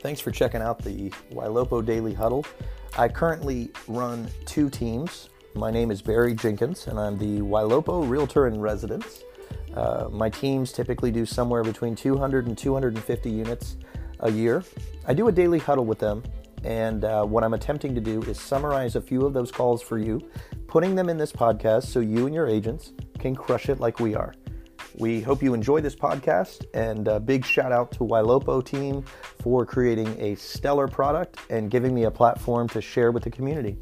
Thanks for checking out the Ylopo Daily Huddle. I currently run two teams. My name is Barry Jenkins, and I'm the Ylopo Realtor in Residence. Uh, my teams typically do somewhere between 200 and 250 units a year. I do a daily huddle with them, and uh, what I'm attempting to do is summarize a few of those calls for you, putting them in this podcast so you and your agents can crush it like we are. We hope you enjoy this podcast, and a big shout out to Ylopo team for creating a stellar product and giving me a platform to share with the community.